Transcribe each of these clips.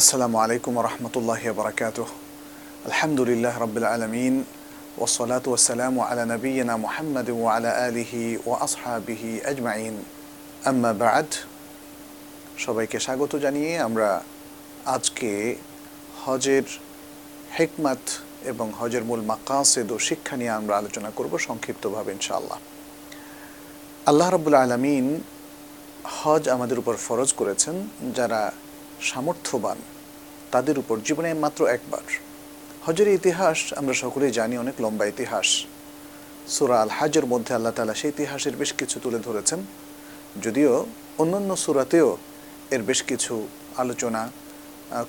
আসসালামু আলাইকুম রহমতুল্লাহ বরকাত আলহামদুলিল্লাহ রবিল আলমিন ওসলাত ওসালাম আলা নবীনা মোহাম্মদ আলা আলিহি ও আসহাবিহি আজমাইন। আম্মা বাদ। সবাইকে স্বাগত জানিয়ে আমরা আজকে হজের হেকমাত এবং হজের মূল মাকাসেদ ও শিক্ষা নিয়ে আমরা আলোচনা করব সংক্ষিপ্তভাবে ইনশাআল্লাহ। আল্লাহ রবুল আলমিন হজ আমাদের উপর ফরজ করেছেন। যারা সামর্থ্যবান। তাদের উপর জীবনে মাত্র একবার। হজের ইতিহাস আমরা সকলেই জানি, অনেক লম্বা ইতিহাস। সুরা আল হাজের মধ্যে আল্লাহ তালা সেই ইতিহাসের বেশ কিছু তুলে ধরেছেন। যদিও অন্যান্য সুরাতেও এর বেশ কিছু আলোচনা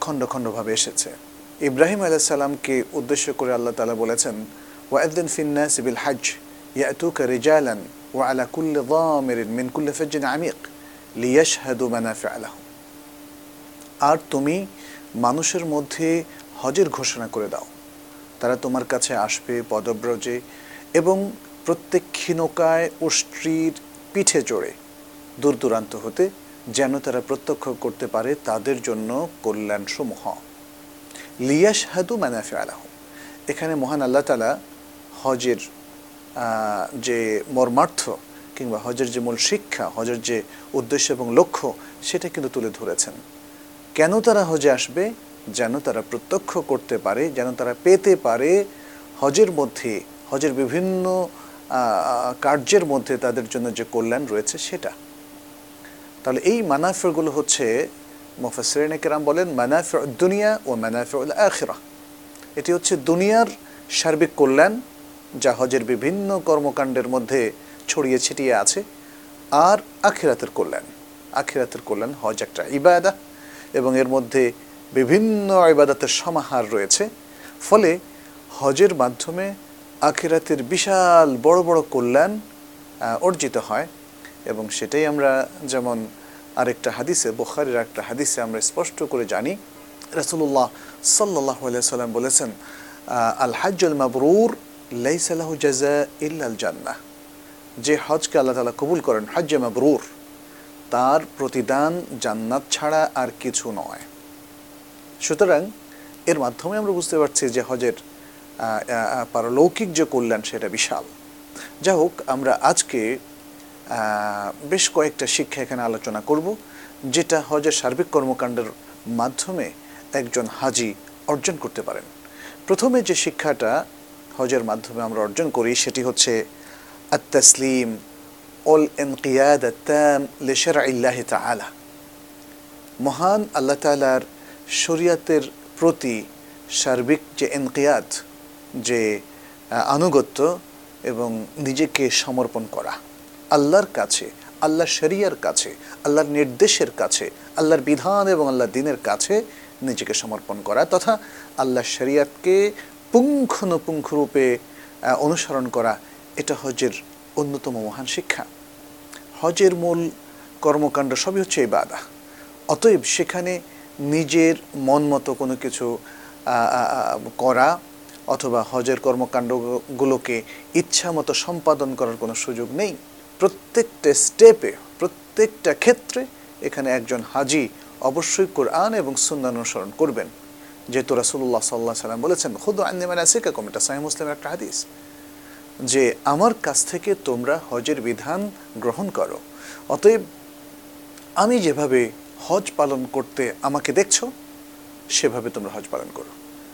খণ্ড খণ্ডভাবে এসেছে। ইব্রাহিম আলাইসাল্লামকে উদ্দেশ্য করে আল্লাহ তালা বলেছেন ওয়াদ্দিন ফিন্না সিবিল হাজ ইয়াতুকা রিজালান ওয়া আলা কুল্লি দামিরিন মিন কুল্লি ফেজিন আমিক লিয়াশহাদু মানাফিআলাহু আর তুমি মানুষের মধ্যে হজের ঘোষণা করে দাও। তারা তোমার কাছে আসবে পদব্রজে এবং প্রত্যেক ক্ষীণকায় স্ত্রীর পিঠে চড়ে দূর দূরান্ত হতে যেন তারা প্রত্যক্ষ করতে পারে তাদের জন্য কল্যাণসমূহ। লিয়াস হাদু মানাফে আলাহ এখানে মহান আল্লাহ তালা হজের যে মর্মার্থ কিংবা হজের যে মূল শিক্ষা, হজের যে উদ্দেশ্য এবং লক্ষ্য, সেটা কিন্তু তুলে ধরেছেন। কেন তারা হজে আসবে? যেন তারা প্রত্যক্ষ করতে পারে, যেন তারা পেতে পারে হজের মধ্যে, হজের বিভিন্ন কার্যের মধ্যে তাদের জন্য যে কল্যাণ রয়েছে সেটা। তাহলে এই মানাফেরগুলো হচ্ছে মুফাসরিন কেরাম বলেন মানাফে দুনিয়া ও মানাফে আখেরা। এটি হচ্ছে দুনিয়ার সার্বিক কল্যাণ, যা হজের বিভিন্ন কর্মকাণ্ডের মধ্যে ছড়িয়ে ছিটিয়ে আছে, আর আখিরাতের কল্যাণ। আখিরাতের কল্যাণ হজ একটা ইবাদা। এবং এর মধ্যে বিভিন্ন ইবাদতের সমাহার রয়েছে। ফলে হজের মাধ্যমে আখিরাতের বিশাল বড় বড় কল্যাণ অর্জিত হয়। এবং সেটাই আমরা যেমন আরেকটা হাদিসে, বোখারির একটা হাদিসে আমরা স্পষ্ট করে জানি। রাসূলুল্লাহ সাল্লাহ সাল্লাম বলেছেন আল হাজ্জুল মাবরুর লাইসালাহু জাজা ইল্লাল জান্নাহ। যে হজকে আল্লাহ তাআলা কবুল করেন, হজ্জে মাবরুর। তার প্রতিদান জান্নাত ছাড়া আর কিছু নয়। সুতরাং এর মাধ্যমে আমরা বুঝতে পারছি যে হজের পারলৌকিক যে কল্যাণ সেটা বিশাল। যা হোক, আমরা আজকে বেশ কয়েকটা শিক্ষা এখানে আলোচনা করব, যেটা হজের সার্বিক কর্মকাণ্ডের মাধ্যমে একজন হাজি অর্জন করতে পারেন। প্রথমে যে শিক্ষাটা হজের মাধ্যমে আমরা অর্জন করি সেটি হচ্ছে আত্তাসলিম এনকিয়াদ তাম লেশের ইল্লাহ তালা মহান আল্লাহ তালার শরিয়াতের প্রতি সার্বিক যে এনকিয়াদ যে আনুগত্য এবং নিজেকে সমর্পণ করা আল্লাহর কাছে আল্লাহ শরিয়ার কাছে আল্লাহর নির্দেশের কাছে আল্লাহর বিধান এবং আল্লাহর দিনের কাছে নিজেকে সমর্পণ করা তথা আল্লাহ শরিয়াতকে পুঙ্খানুপুঙ্খ রূপে অনুসরণ করা এটা হজের অন্যতম মহান শিক্ষা। হজের মূল কর্মকাণ্ড সবই হচ্ছে ইবাদা। অতএব সেখানে নিজের মন মতো কোনো কিছু করা অথবা হজের কর্মকাণ্ডগুলোকে ইচ্ছা মতো সম্পাদন করার কোনো সুযোগ নেই। প্রত্যেকটা স্টেপে, প্রত্যেকটা ক্ষেত্রে এখানে একজন হাজি অবশ্যই কোরআন এবং সুন্দর অনুসরণ করবেন। যেহেতু রাসুল্লাহ সাল্লাহ সাল্লাম বলেছেন, খুদ আন্নিমান আসিকা কম এটা সাহি মুসলিমের একটা হাদিস। যে আমার কাছ থেকে তোমরা হজের বিধান গ্রহণ করো। অতএব আমি যেভাবে হজ পালন করতে আমাকে দেখছ, সেভাবে তোমরা হজ পালন করো।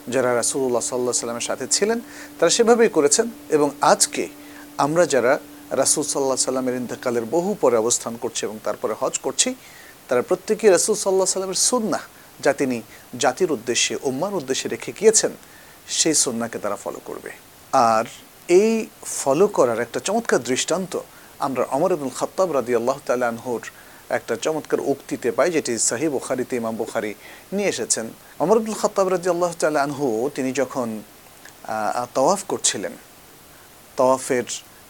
যারা রাসুল্লাহ সাল্লাহ সাল্লামের সাথে ছিলেন, তারা সেভাবেই করেছেন এবং আজকে আমরা যারা রাসুল সাল্লাহ সাল্লামের ইন্তেকালের বহু পরে অবস্থান করছি এবং তারপরে হজ করছি, তারা প্রত্যেকেই রাসুল সাল্লাহ সাল্লামের সুন্না যা তিনি জাতির উদ্দেশ্যে, উম্মার উদ্দেশ্যে রেখে গিয়েছেন, সেই সুন্নাকে তারা ফলো করবে। আর এই ফলো করার একটা চমৎকার দৃষ্টান্ত আমরা অমর আব্দুল খত্তাব রাদি আল্লাহ তালানহুর একটা চমৎকার উক্তিতে পাই, যেটি সাহি বুখারিতে, ইমাম বুখারি নিয়ে এসেছেন। অমর আব্দুল খত্তাব রাদি আল্লাহ তালানহু তিনি যখন তওয়াফ করছিলেন, তওয়াফের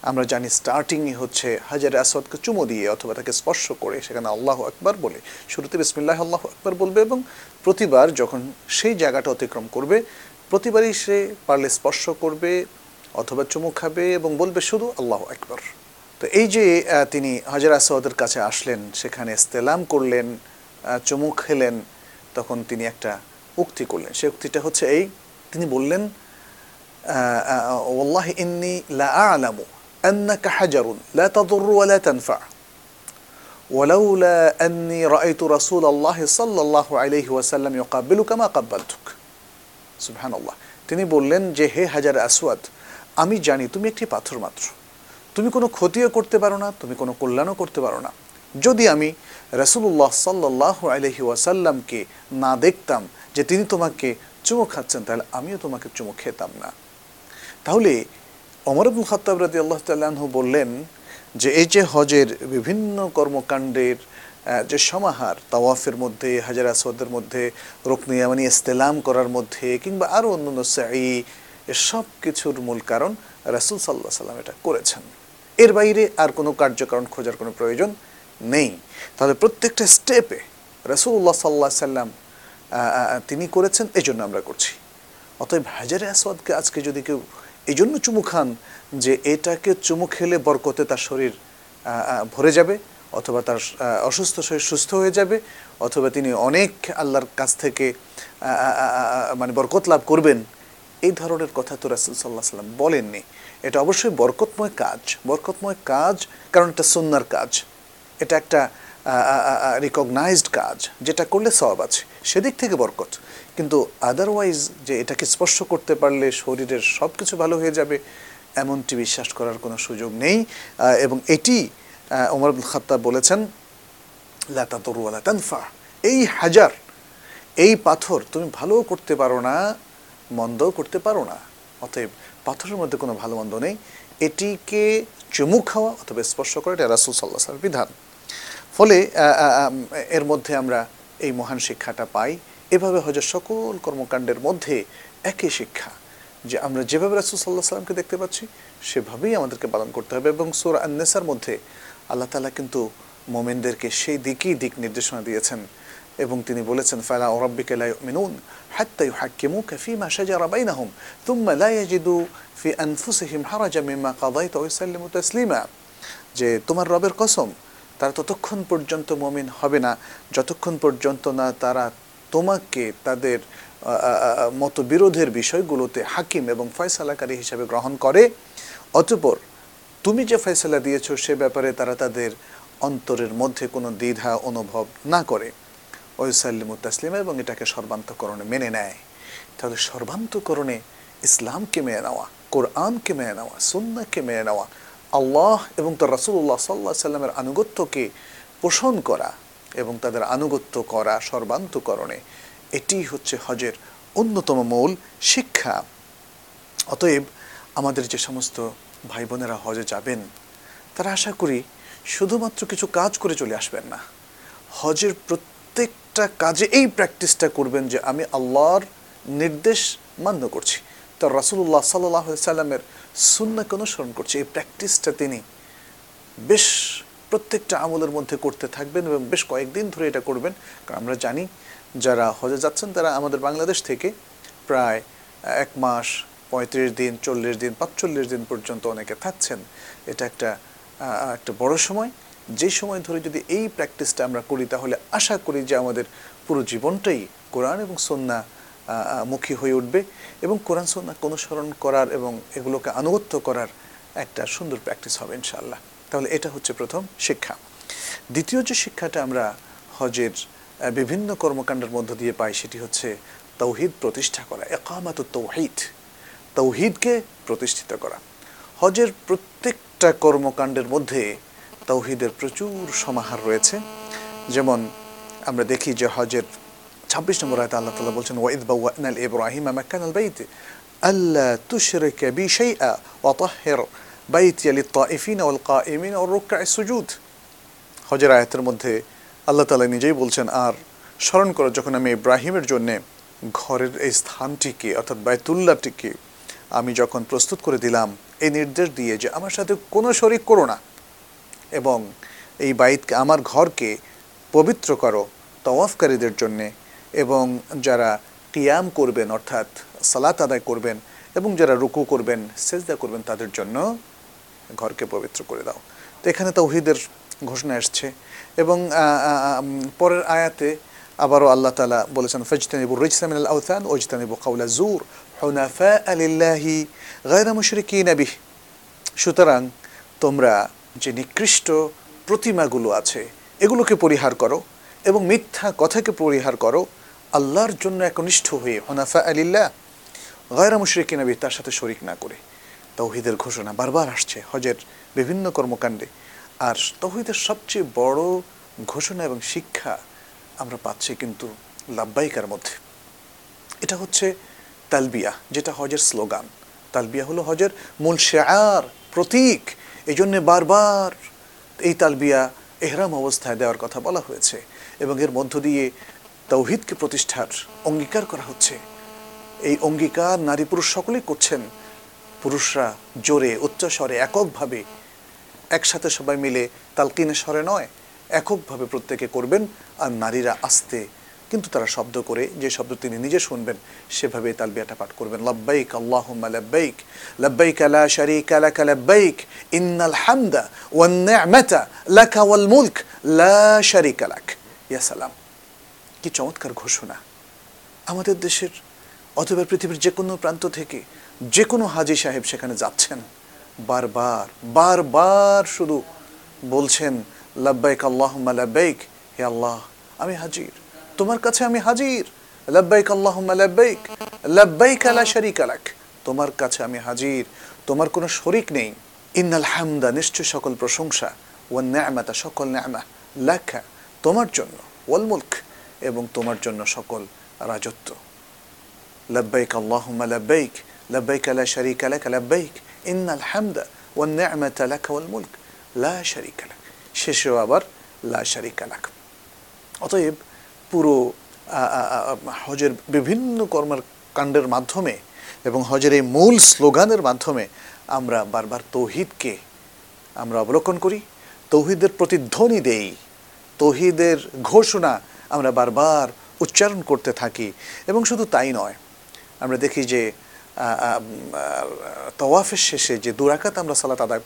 আমরা জানি স্টার্টিংই হচ্ছে হাজার আসাদকে চুমো দিয়ে অথবা তাকে স্পর্শ করে, সেখানে আল্লাহ আকবার বলে, শুরুতে বিসমিল্লাহ আল্লাহ আকবার বলবে এবং প্রতিবার যখন সেই জায়গাটা অতিক্রম করবে, প্রতিবারই সে পারলে স্পর্শ করবে অথবা চুমু খাবে এবং বলবে শুধু আল্লাহ আকবার তো এই যে আহ, তিনি হাজার আসাদের কাছে আসলেন সেখানে ইস্তেলাম করলেন আহ, চুমু খেলেন তখন তিনি একটা উক্তি করলেন সেই উক্তিটা হচ্ছে এই তিনি বললেন والله إني لا أعلم أنك حجر لا تضر ولا تنفع ولولا أني رأيت رسول الله صلى الله عليه وسلم يقابلك ما قبلتك سبحان الله তিনি বললেন যে হে হাজার আসওয়াদ আমি জানি তুমি একটি পাথর মাত্র। তুমি কোনো ক্ষতিও করতে পারো না, তুমি কোনো কল্যাণও করতে পারো না। যদি আমি রসুল্লাহ সাল্লাহ আলহি ওয়াসাল্লামকে না দেখতাম যে তিনি তোমাকে চুমু খাচ্ছেন, তাহলে আমিও তোমাকে চুমু খেতাম না। তাহলে অমর আব্দুল খত্তাব রাদি আল্লাহ তাল্লাহ বললেন যে, এই যে হজের বিভিন্ন কর্মকাণ্ডের যে সমাহার, তাওয়াফের মধ্যে, হাজার আসওয়াদের মধ্যে রুকনি ইয়ামানি ইস্তেলাম করার মধ্যে, কিংবা আরও অন্যান্য সাই সব কিছুর মূল কারণ রাসুল সাল্লাহ সাল্লাম এটা করেছেন। এর বাইরে আর কোনো কার্যকারণ খোঁজার কোনো প্রয়োজন নেই। তাহলে প্রত্যেকটা স্টেপে রসুল্লাহ সাল্লাহ সাল্লাম তিনি করেছেন এই জন্য আমরা করছি। অতএব হাজারে আসওয়াদকে আজকে যদি কেউ এই জন্য চুমু খান যে এটাকে চুমু খেলে বরকতে তার শরীর ভরে যাবে অথবা তার অসুস্থ শরীর সুস্থ হয়ে যাবে অথবা তিনি অনেক আল্লাহর কাছ থেকে মানে বরকত লাভ করবেন এই ধরনের কথা তো রাসুল সাল্লাহ সাল্লাম বলেননি। এটা অবশ্যই বরকতময় কাজ। বরকতময় কাজ, কারণ এটা সন্ন্যার কাজ। এটা একটা রিকগনাইজড কাজ, যেটা করলে সব আছে। সেদিক থেকে বরকত। কিন্তু আদারওয়াইজ যে এটাকে স্পর্শ করতে পারলে শরীরের সব কিছু ভালো হয়ে যাবে, এমনটি বিশ্বাস করার কোনো সুযোগ নেই। এবং এটি ওমর আব্দুল খাত্তাব বলেছেন লাতা তরুয়ালা তানফা। এই হাজার, এই পাথর তুমি ভালোও করতে পারো না মন্দও করতে পারো না। অতএব পাথরের মধ্যে কোনো ভালো মন্দ নেই। এটিকে চুমু খাওয়া অথবা স্পর্শ করা, এটা রাসুল সাল্লাহ সাল্লাম বিধান। ফলে এর মধ্যে আমরা এই মহান শিক্ষাটা পাই। এভাবে হজের সকল কর্মকাণ্ডের মধ্যে একই শিক্ষা, যে আমরা যেভাবে রাসুল সাল্লাহ সাল্লামকে দেখতে পাচ্ছি, সেভাবেই আমাদেরকে পালন করতে হবে এবং সুর আন্নেসার মধ্যে আল্লাহ তালা কিন্তু মোমেনদেরকে সেই দিকেই দিক নির্দেশনা দিয়েছেন। এবং তিনি বলেছেন, ফালা ওরাব্বিকে লা ইউমিনুন হাত্তা ইউহাক্কিমুকা ফীমা শাজারা বাইনাহুম থুম্মা লা ইয়াজিদু ফি আনফুসিহিম হারাজা মিম্মা কাদাইতা ওয়া ইউসাল্লিমু তাসলিমা। যে তোমার রবের কসম, তারা ততক্ষণ পর্যন্ত মমিন হবে না। যতক্ষণ পর্যন্ত না তারা তোমাকে তাদের মতবিরোধের বিষয়গুলোতে হাকিম এবং ফয়সালাকারী হিসাবে গ্রহণ করে। অতপর তুমি যে ফয়সালা দিয়েছ, সে ব্যাপারে তারা তাদের অন্তরের মধ্যে কোনো দ্বিধা, অনুভব না করে। ওয়সাল্লিম তাসলিমা এবং এটাকে সর্বান্তকরণে মেনে নেয়। তাহলে সর্বান্তকরণে ইসলামকে মেনে নেওয়া, কোরআনকে মেনে নেওয়া সুন্নাকে মেনে নেওয়া, আল্লাহ এবং তার রাসুল্লাহ সাল্লাহ সাল্লামের আনুগত্যকে পোষণ করা এবং তাদের আনুগত্য করা সর্বান্তকরণে, এটি হচ্ছে হজের অন্যতম মূল শিক্ষা। অতএব আমাদের যে সমস্ত ভাই বোনেরা হজে যাবেন, তারা আশা করি শুধুমাত্র কিছু কাজ করে চলে আসবেন না। হজের প্রত্যেকটা কাজে এই প্র্যাকটিসটা করবেন যে আমি আল্লাহর নির্দেশ মান্য করছি। তার রাসুল্লাহ সাল্লাহ সাল্লামের সুন্নাকে অনুসরণ করছে। এই প্র্যাকটিসটা তিনি বেশ প্রত্যেকটা আমলের মধ্যে করতে থাকবেন এবং বেশ কয়েকদিন ধরে এটা করবেন। কারণ আমরা জানি, যারা হজে যাচ্ছেন, তারা আমাদের বাংলাদেশ থেকে প্রায় এক মাস, পঁয়ত্রিশ দিন, চল্লিশ দিন, পাঁচচল্লিশ দিন পর্যন্ত অনেকে থাকছেন। এটা একটা একটা বড় সময়। যে সময় ধরে যদি এই প্র্যাকটিসটা আমরা করি, তাহলে আশা করি যে আমাদের পুরো জীবনটাই কোরআন এবং সন্না মুখী হয়ে উঠবে এবং কোরআন, সন্না অনুসরণ করার এবং এগুলোকে আনুগত্য করার একটা সুন্দর প্র্যাকটিস হবে ইনশাল্লাহ তাহলে এটা হচ্ছে প্রথম শিক্ষা। দ্বিতীয় যে শিক্ষাটা আমরা হজের বিভিন্ন কর্মকাণ্ডের মধ্য দিয়ে পাই, সেটি হচ্ছে তৌহিদ প্রতিষ্ঠা করা একামাত তৌহিদ। তৌহিদকে প্রতিষ্ঠিত করা। হজের প্রত্যেকটা কর্মকাণ্ডের মধ্যে তৌহিদের প্রচুর সমাহার রয়েছে। যেমন আমরা দেখি যে হজের ছাব্বিশ নম্বর আয়তা আল্লাহ তালা বলছেন, ওয়াইদ বাউনাল ইব্রাহিম মাক্কান আল বাইত, আল্লা তুশরিক বি ওয়া তাহহির বাইতি লিত-তাইফিন ওয়াল কাইমিন ওয়ার রুকআ সুজুদ। হজের আয়াতের মধ্যে আল্লাহ তালা নিজেই বলছেন, আর স্মরণ করো, যখন আমি ইব্রাহিমের জন্যে ঘরের এই স্থানটিকে, অর্থাৎ বায়তুল্লাহটিকে আমি যখন প্রস্তুত করে দিলাম, এই নির্দেশ দিয়ে যে আমার সাথে কোনো শরিক করো না। এবং এই বাইতকে আমার ঘরকে পবিত্র করো তওয়াফকারীদের জন্যে এবং যারা কিয়াম করবেন, অর্থাৎ সালাত আদায় করবেন এবং যারা রুকু করবেন, সেজদা করবেন, তাদের জন্য ঘরকে পবিত্র করে দাও। তো এখানে তৌহিদের ঘোষণা এসছে এবং পরের আয়াতে আবারও আল্লাহ তালা বলেছেন, ফজতানিবু রিজসামিন আল আউথান ওজতানিবু কাউলা জুর হুনাফা আলিল্লাহি গায়রা মুশরিকিন বিহ। সুতরাং তোমরা যে নিকৃষ্ট প্রতিমাগুলো আছে, এগুলোকে পরিহার করো এবং মিথ্যা কথাকে পরিহার করো, আল্লাহর জন্য একনিষ্ঠ হয়ে হনাফা আলিল্লাহ, গায়রা মুশরিক নবী তার সাথে শরিক না করে। তৌহিদের ঘোষণা বারবার আসছে হজের বিভিন্ন কর্মকাণ্ডে। আর তৌহিদের সবচেয়ে বড় ঘোষণা এবং শিক্ষা আমরা পাচ্ছি কিন্তু লাব্বাইকার মধ্যে। এটা হচ্ছে তালবিয়া, যেটা হজের স্লোগান। তালবিয়া হলো হজের মূল শেয়ার, প্রতীক। এই জন্যে বারবার এই তালবিয়া এহরাম অবস্থায় দেওয়ার কথা বলা হয়েছে এবং এর মধ্য দিয়ে তৌহিদকে প্রতিষ্ঠার অঙ্গীকার করা হচ্ছে। এই অঙ্গীকার নারী পুরুষ সকলেই করছেন। পুরুষরা জোরে, উচ্চস্বরে, এককভাবে একসাথে সবাই মিলে তালকিনে স্বরে নয়, এককভাবে প্রত্যেকে করবেন আর নারীরা আস্তে কিন্তু তারা শব্দ করে, যে শব্দ তিনি নিজে শুনবেন সেভাবে তালবিয়াটা পাঠ করবেন। লাব্বাইক, আল্লাহুম্মা লাব্বাইক লাব্বাইক লা শারীকা লাকা, লাব্বাইক, ইন্নাল হামদা ওয়ান নি'মাতা লাকা ওয়াল মুলক, লা শারীকা লাক। ইয়া সালাম, কি চমৎকার ঘোষণা। আমাদের দেশের অথবা পৃথিবীর যে কোনো প্রান্ত থেকে যে কোনো হাজি সাহেব সেখানে যাচ্ছেন, বারবার বারবার শুধু বলছেন, লাব্বাইক, আল্লাহুম্মা লাব্বাইক, হে আল্লাহ, আমি হাজির। তোমার কাছে আমি হাজির। লব্বাইক আল্লাহুম্মা লব্বাইক। লব্বাইক লা শারীকা লাক। তোমার কাছে আমি হাজির। তোমার কোনো শরিক নেই। ইন্নাল হামদা নিশ্চয় সকল প্রশংসা ওয়ান নি'মাতা সকল নি'মা লাকা তোমার জন্য, ওয়াল মুলক এবং তোমার জন্য সকল রাজত্ব। লব্বাইক আল্লাহুম্মা লব্বাইক। লব্বাইক লা শারীকা লাক লব্বাইক। ইন্নাল হামদা ওয়ান নি'মাতা লাকা ওয়াল মুলক। লা শারীকা লাক। শেষেও আবার লা শারীকা লাক। অতএব পুরো হজের বিভিন্ন কর্মের কাণ্ডের মাধ্যমে এবং হজের এই মূল স্লোগানের মাধ্যমে আমরা বারবার তৌহিদকে আমরা অবলোকন করি। তৌহিদের প্রতিধ্বনি দেই। তৌহিদের ঘোষণা আমরা বারবার উচ্চারণ করতে থাকি এবং শুধু তাই নয়, আমরা দেখি যে তওয়াফের শেষে যে দুরাকাত আমরা সালাত আদায়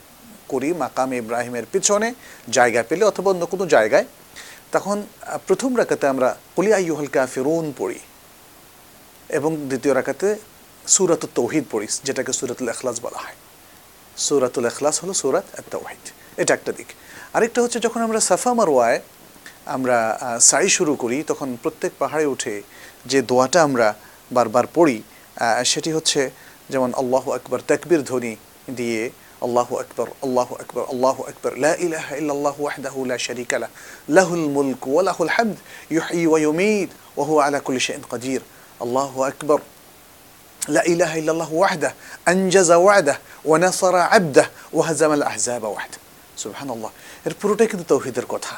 করি, মাকাম ইব্রাহিমের পিছনে জায়গা পেলে অথবা অন্য কোনো জায়গায় তখন প্রথম রাকাতে আমরা কুলি আইয়ুহাল কাফিরুন পড়ি এবং দ্বিতীয় রাকাতে সুরাতুল তৌহিদ পড়ি, যেটাকে সুরাতুল এখলাস বলা হয়। সুরাতুল এখলাস হলো সুরাত তৌহিদ এটা একটা দিক। আরেকটা হচ্ছে যখন আমরা সাফা মারোয়ায় আমরা সাই শুরু করি, তখন প্রত্যেক পাহাড়ে উঠে যে দোয়াটা আমরা বারবার পড়ি সেটি হচ্ছে যেমন আল্লাহ আকবর, তাকবির ধ্বনি দিয়ে আল্লাহ আকবর আল্লাহ আকবর আল্লাহ আকবর লা ইলাহা ইল্লাল্লাহু ওয়াহদাহু লা শারীকা লাহ লাহুল মুলক ওয়া লাহুল হামদ ইউহয়ি ওয়া ইউমীত ওয়া হুয়া আলা কুল্লি শাইইন কাদির আল্লাহু আকবর لا إله إلا الله وحده أنجز وعده ونصر عبده وهزم الأحزاب وحده سبحان الله এর পুরোটাই কিন্তু তৌহিদের কথা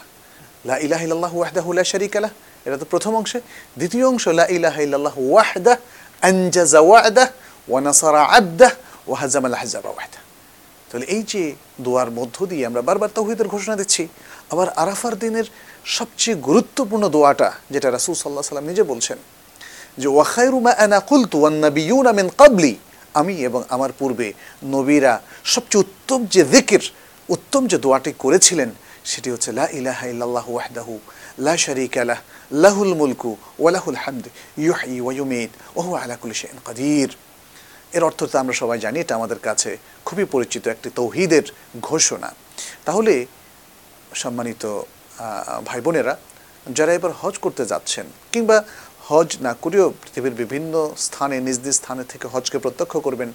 লা ইলাহা ইল্লাল্লাহ ওয়াহদাহু লা শারীকা লাহ এটা তো প্রথম অংশে দ্বিতীয় অংশ লা ইলাহা ইল্লাল্লাহ ওয়াহদাহ আনজাজা ওয়া'দাহ ওয়া নাসারা আবদাহ ওয়া হাজামাল আহজাবা ওয়াহদাহ তাহলে এই যে দোয়ার মধ্য দিয়ে আমরা বারবার তৌহিদের ঘোষণা দিচ্ছি, আবার আরাফার দিনের সবচেয়ে গুরুত্বপূর্ণ দোয়াটা, যেটা রাসূল আলাইহি সাল্লাম নিজে বলছেন, যে ওয়াখাইরু মা আনা কুলতু ওয়ান নাবিয়ুনা মিন ক্বাবলি, আমি এবং আমার পূর্বে নবীরা সবচেয়ে উত্তম যে যিকির উত্তম যে দোয়াটি করেছিলেন, সেটি হচ্ছে লা ইলাহা ইল্লাল্লাহু ওয়াহদাহু, লা শারীকা লাহ, লাহুল মুলকু ওয়া লাহুল হামদ, ইউহয়ি ওয়া ইউমীত, ওয়া হুয়া আলা কুল্লি শাইইন কাদির। এর অর্থ তো আমরা সবাই জানি, এটা আমাদের কাছে খুবই পরিচিত একটি তৌহিদের ঘোষণা। তাহলে সম্মানিত ভাই বোনেরা যারা এবার হজ করতে যাচ্ছেন কিংবা হজ না করেও পৃথিবীর বিভিন্ন স্থানে, নিজ নিজ স্থানে থেকে হজকে প্রত্যক্ষ করবেন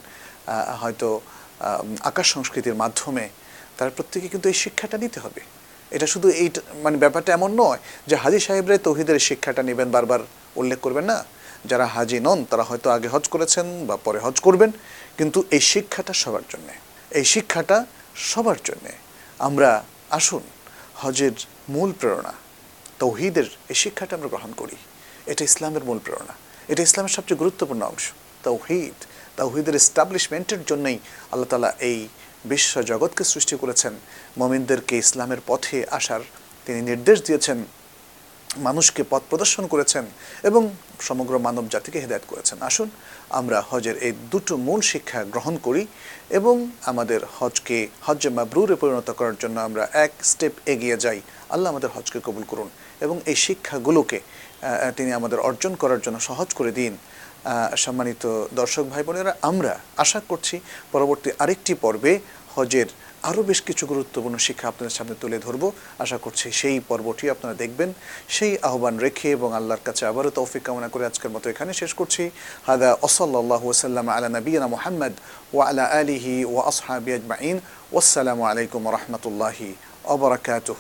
হয়তো আকাশ সংস্কৃতির মাধ্যমে, তারা প্রত্যেকে কিন্তু এই শিক্ষাটা নিতে হবে। এটা শুধু এই মানে ব্যাপারটা এমন নয় যে হাজি সাহেবরাই তৌহিদের শিক্ষাটা নেবেন বারবার উল্লেখ করবেন না। যারা হাজি নন, তারা হয়তো আগে হজ করেছেন বা পরে হজ করবেন, কিন্তু এই শিক্ষাটা সবার জন্যে। এই শিক্ষাটা সবার জন্যে। আমরা আসুন, হজের মূল প্রেরণা, তৌহিদের এই শিক্ষাটা আমরা গ্রহণ করি। এটা ইসলামের মূল প্রেরণা। এটা ইসলামের সবচেয়ে গুরুত্বপূর্ণ অংশ। তৌহিদ, তৌহিদের এস্টাবলিশমেন্টের জন্যই আল্লাহ তালা এই বিশ্ব জগৎকে সৃষ্টি করেছেন। মমিনদেরকে ইসলামের পথে আসার তিনি নির্দেশ দিয়েছেন। মানুষকে পথ প্রদর্শন করেছেন এবং সমগ্র মানব জাতিকে হেদায়ত করেছেন। আসুন, আমরা হজের এই দুটো মূল শিক্ষা গ্রহণ করি এবং আমাদের হজকে হজ মাবরুরে পরিণত করার জন্য আমরা এক স্টেপ এগিয়ে যাই। আল্লাহ আমাদের হজকে কবুল করুন এবং এই শিক্ষাগুলোকে তিনি আমাদের অর্জন করার জন্য সহজ করে দিন। সম্মানিত দর্শক ভাই বোনেরা, আমরা আশা করছি পরবর্তী আরেকটি পর্বে হজের আরও বেশ কিছু গুরুত্বপূর্ণ শিক্ষা আপনাদের সামনে তুলে ধরবো। আশা করছি সেই পর্বটি আপনারা দেখবেন। সেই আহ্বান রেখে এবং আল্লাহর কাছে আবারও তৌফিক কামনা করে আজকের মতো এখানে শেষ করছি। হাদা ওসল্লাহ ওসাল্লাম আলা নবীনা মোহাম্মদ ওয়া আলা আলিহি ও আসহাবি আজমাইন। ওসালামু আলাইকুম রহমতুল্লাহি অবরাকাতুহ